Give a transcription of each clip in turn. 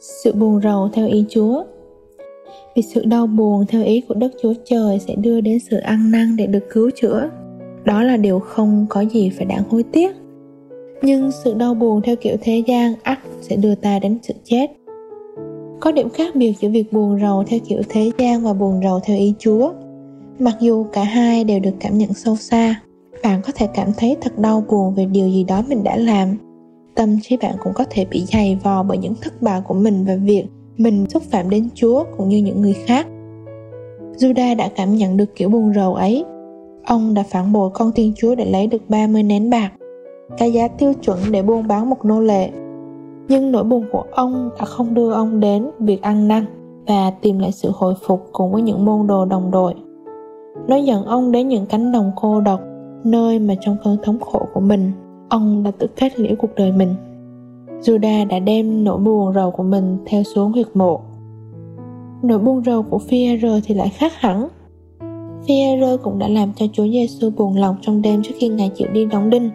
Sự buồn rầu theo ý Chúa Vì sự đau buồn theo ý của Đức Chúa Trời sẽ đưa đến sự ăn năn để được cứu chữa. Đó là điều không có gì phải đáng hối tiếc. Nhưng sự đau buồn theo kiểu thế gian ắt sẽ đưa ta đến sự chết. Có điểm khác biệt giữa việc buồn rầu theo kiểu thế gian và buồn rầu theo ý Chúa. Mặc dù cả hai đều được cảm nhận sâu xa, bạn có thể cảm thấy thật đau buồn về điều gì đó mình đã làm tâm trí bạn cũng có thể bị dày vò bởi những thất bại của mình và việc mình xúc phạm đến Chúa cũng như những người khác. Judah đã cảm nhận được kiểu buồn rầu ấy. Ông đã phản bội con thiên Chúa để lấy được 30 nén bạc, cái giá tiêu chuẩn để buôn bán một nô lệ. Nhưng nỗi buồn của ông đã không đưa ông đến việc ăn năn và tìm lại sự hồi phục cùng với những môn đồ đồng đội. Nó dẫn ông đến những cánh đồng cô độc, nơi mà trong cơn thống khổ của mình, ông đã tự kết liễu cuộc đời mình. Judah đã đem nỗi buồn rầu của mình theo xuống huyệt mộ. Nỗi buồn rầu của phi thì lại khác hẳn. phi cũng đã làm cho Chúa Giêsu buồn lòng trong đêm trước khi Ngài chịu đi đóng đinh.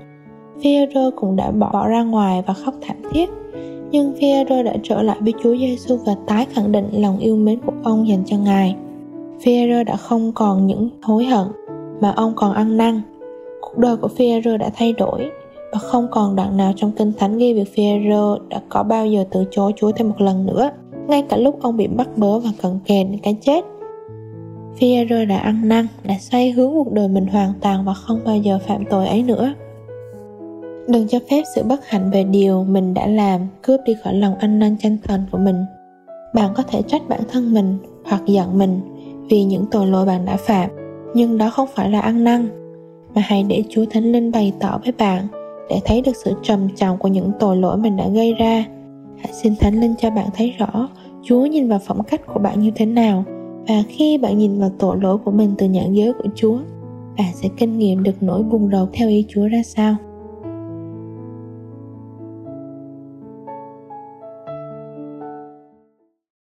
phi cũng đã bỏ, bỏ ra ngoài và khóc thảm thiết. Nhưng phi đã trở lại với Chúa Giêsu và tái khẳng định lòng yêu mến của ông dành cho Ngài. phi đã không còn những hối hận mà ông còn ăn năn. Cuộc đời của phi đã thay đổi không còn đoạn nào trong kinh thánh ghi việc Phêrô đã có bao giờ từ chối Chúa thêm một lần nữa, ngay cả lúc ông bị bắt bớ và cận kề đến cái chết. Phêrô đã ăn năn, đã xoay hướng cuộc đời mình hoàn toàn và không bao giờ phạm tội ấy nữa. Đừng cho phép sự bất hạnh về điều mình đã làm cướp đi khỏi lòng ăn năn chân thành của mình. Bạn có thể trách bản thân mình hoặc giận mình vì những tội lỗi bạn đã phạm, nhưng đó không phải là ăn năn, mà hãy để Chúa Thánh Linh bày tỏ với bạn để thấy được sự trầm trọng của những tội lỗi mình đã gây ra. Hãy xin thánh linh cho bạn thấy rõ chúa nhìn vào phẩm cách của bạn như thế nào và khi bạn nhìn vào tội lỗi của mình từ nhãn giới của chúa, bạn sẽ kinh nghiệm được nỗi buồn rầu theo ý chúa ra sao.